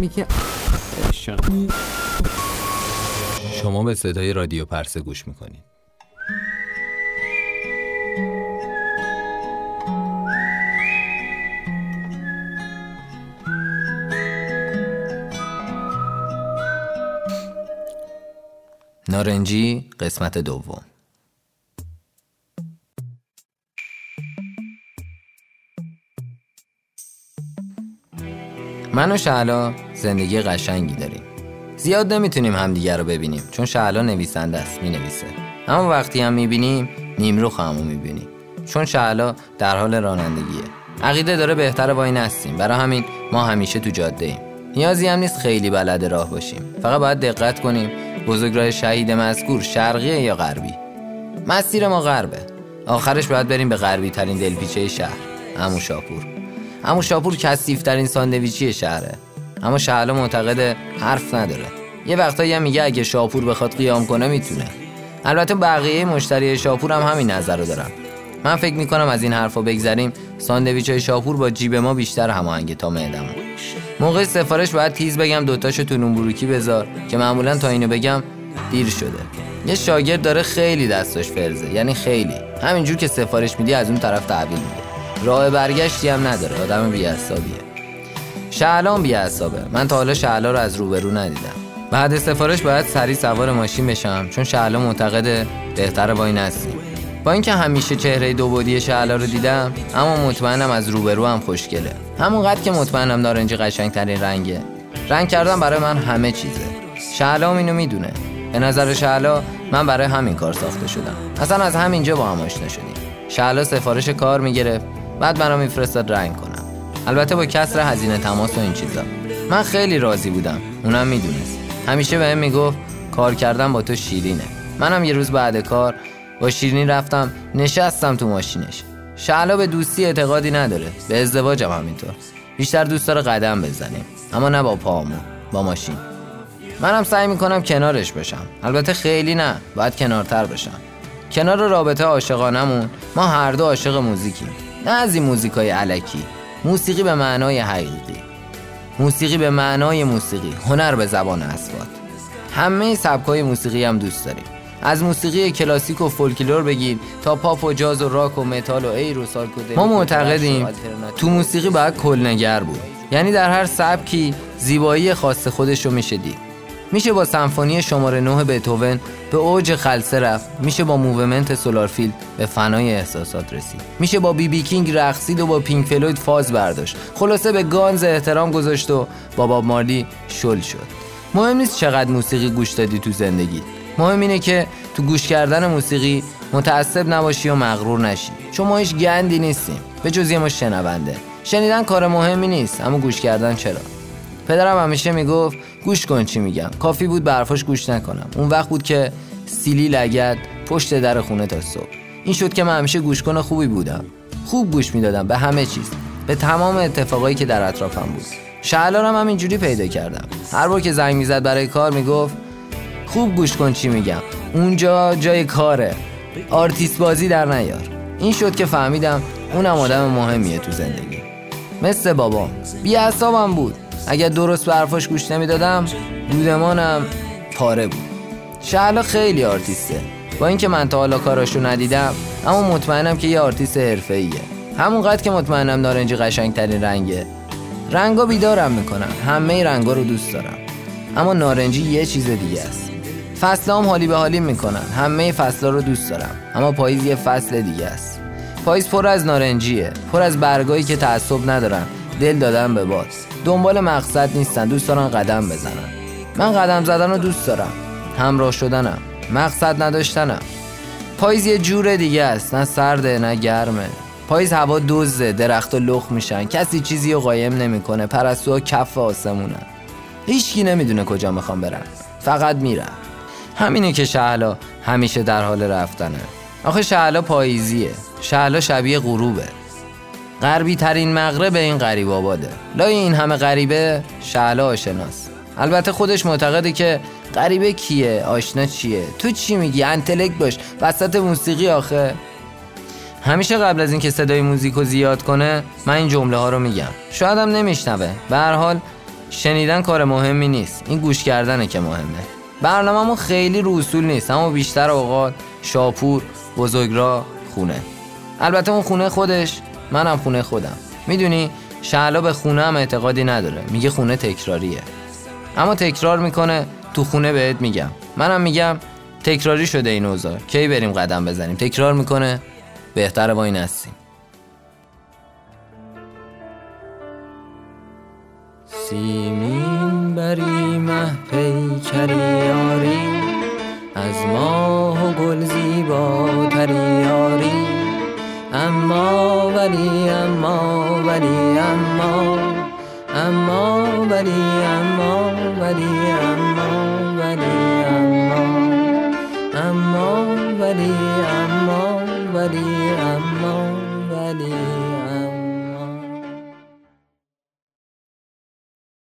میگه. شما به صدای رادیو پرسه گوش می‌کنید. نارنجی قسمت دوم. من و شعلا زندگی قشنگی داریم. زیاد نمی‌تونیم همدیگه رو ببینیم چون شعلا نویسنده است می‌نویسه. اما وقتی هم می‌بینیم نیمروخ همو می‌بینیم. چون شعلا در حال رانندگیه. عقیده داره بهتر وای نستیم برای همین ما همیشه تو جاده ایم. نیازی هم نیست خیلی بلد راه باشیم. فقط باید دقت کنیم بزرگراه شهید مذکور شرقیه یا غربی؟ مسیر ما غربه. آخرش باید بریم به غربی ترین دلپیچه شهر امو شاپور امو شاپور کسیف ترین ساندویچی شهره. اما شهلا معتقد حرف نداره. یه وقتایی هم میگه اگه شاپور بخواد قیام کنه می‌تونه. البته بقیه مشتری شاپور هم همین نظر رو دارم من فکر می‌کنم از این حرفا بگذریم ساندویچ های شاپور با جیب ما بیشتر هماهنگ تا معدمون موقع سفارش باید تیز بگم دوتاشو تو نونبروکی بذار که معمولا تا اینو بگم دیر شده. یه شاگرد داره خیلی دستش فرزه یعنی خیلی. همینجور که سفارش میدی از اون طرف تحویل میده. راه برگشتی هم نداره آدم بیعصابیه شعلان بیعصابه. من تا حالا شعلا رو از روبرو ندیدم. بعد سفارش باید سری سوار ماشین بشم چون شعلا معتقده بهتره با این هستیم با اینکه همیشه چهره دو بودی شعلا رو دیدم اما مطمئنم از روبرو هم خوشگله. همونقدر که مطمئنم نارنجی قشنگترین رنگه. رنگ کردن برای من همه چیزه. شعلا اینو می‌دونه. به نظر شعلا من برای همین کار ساخته شدم. اصلا از همینجا با هم آشنا شدیم. شعلا سفارش کار می‌گرفت بعد برام میفرستاد رنگ کنم. البته با کسر هزینه تماس و این چیزا. من خیلی راضی بودم. اونم می‌دونست. همیشه بهم می‌گفت کار کردن با تو شیرینه. منم یه روز بعد کار با شیرینی رفتم نشستم تو ماشینش. شعلا به دوستی اعتقادی نداره. به ازدواجم همینطور. بیشتر دوست داره قدم بزنیم اما نه با پامون با ماشین. منم سعی می‌کنم کنارش بشم البته خیلی نه. باید کنارتر بشم کنار رابطه عاشقانه‌مون ما هر دو عاشق موزیکیم. نه از این موزیک های الکی. موسیقی به معنای حقیقی. موسیقی به معنای موسیقی. هنر به زبان اصوات همه سبکای موسیقی هم دوست داریم. از موسیقی کلاسیک و فولکلور بگیر تا پاپ و جاز و راک و متال و ایر و سالک ما معتقدیم تو موسیقی باید کل‌نگر بود. یعنی در هر سبکی زیبایی خاص خودش رو میشه دید میشه با سمفونی شماره 9 بتوون به اوج خلسه رفت. میشه با Movement سولار فیلدز به فنای احساسات رسید. میشه با بی بی کینگ رقصید و با پینک فلوید فاز برداشت. خلاصه به گانز احترام گذاشت و با باب مارلی شل شد. مهم نیست چقدر موسیقی گوش دادی تو زندگی. مهم اینه که تو گوش کردن موسیقی متعصب نباشی و مغرور نشی. چون ما هیچ گندی نیستیم. به جزی ما شنونده. شنیدن کار مهمی نیست اما گوش کردن چرا؟ پدرم همیشه می‌گفت گوش کن چی میگم. کافی بود برفاش گوش نکنم. اون وقت بود که سیلی لگد پشت در خونه تا صبح. این شد که من همیشه گوش کن خوبی بودم. خوب گوش می‌دادم به همه چیز. به تمام اتفاقایی که در اطرافم بود. شعلارم هم اینجوری پیدا کردم. هر بار که زنگ می‌زد برای کار می‌گفت خوب گوش کن چی میگم. اونجا جای کاره. آرتیست بازی در نیار. این شد که فهمیدم اونم آدم مهمیه تو زندگی. مثل بابام. بی بود. اگر درست به حرفاش گوش نمی‌دادم دودمانم پاره بود. شهلا خیلی آرتیسته. با اینکه من تا حالا کاراشو ندیدم اما مطمئنم که یه آرتیست حرفه‌ایه. همونقدر که مطمئنم نارنجی قشنگترین رنگه. رنگا بیدارم می‌کنم همه رنگا رو دوست دارم. اما نارنجی یه چیز دیگه است. فصل هم حالی به حالی می‌کنن. همه فصلا رو دوست دارم. اما پاییز یه فصل دیگه است. پاییز پر از نارنجیه. پر از برگایی که تعصب ندارن. دل دادن به باد دنبال مقصد نیستن دوست دارن قدم بزنن. من قدم زدن رو دوست دارم. همراه شدنم. مقصد نداشتنم. پاییز یه جور دیگه است. نه سرده نه گرمه. پاییز هوا دوزه درخت و لخ میشن. کسی چیزی رو قایم نمی‌کنه. پرستوها کف آسمونن. هیچکی نمی‌دونه کجا می‌خوام برن فقط میرن همینه که شهلا همیشه در حال رفتنه. آخه شهلا پاییزیه. شهلا شبیه غروبه. غربی ترین مغرب این غریب آباده. لای این همه غریبه شعلا آشناس البته خودش معتقده که غریبه کیه؟ آشنا چیه؟ تو چی میگی؟ انتلک باش. وسط موسیقی آخه. همیشه قبل از اینکه صدای موزیکو زیاد کنه من این جمله ها رو میگم. شاید هم نمیشنوه. به هر حال شنیدن کار مهمی نیست. این گوش کردنه که مهمه. برنامه‌مون خیلی رو اصول نیست اما بیشتر اوقات شاپور بزرگرا خونه. البته اون خونه خودش منم خونه خودم. می‌دونی شعلا به خونه هم اعتقادی نداره. میگه خونه تکراریه. اما تکرار می‌کنه تو خونه بهت میگم. منم میگم تکراری شده این اوضاع. کی بریم قدم بزنیم؟ تکرار می‌کنه بهتره با این هستیم سیمین بری مه پیکری از ماه و گل زیباتری.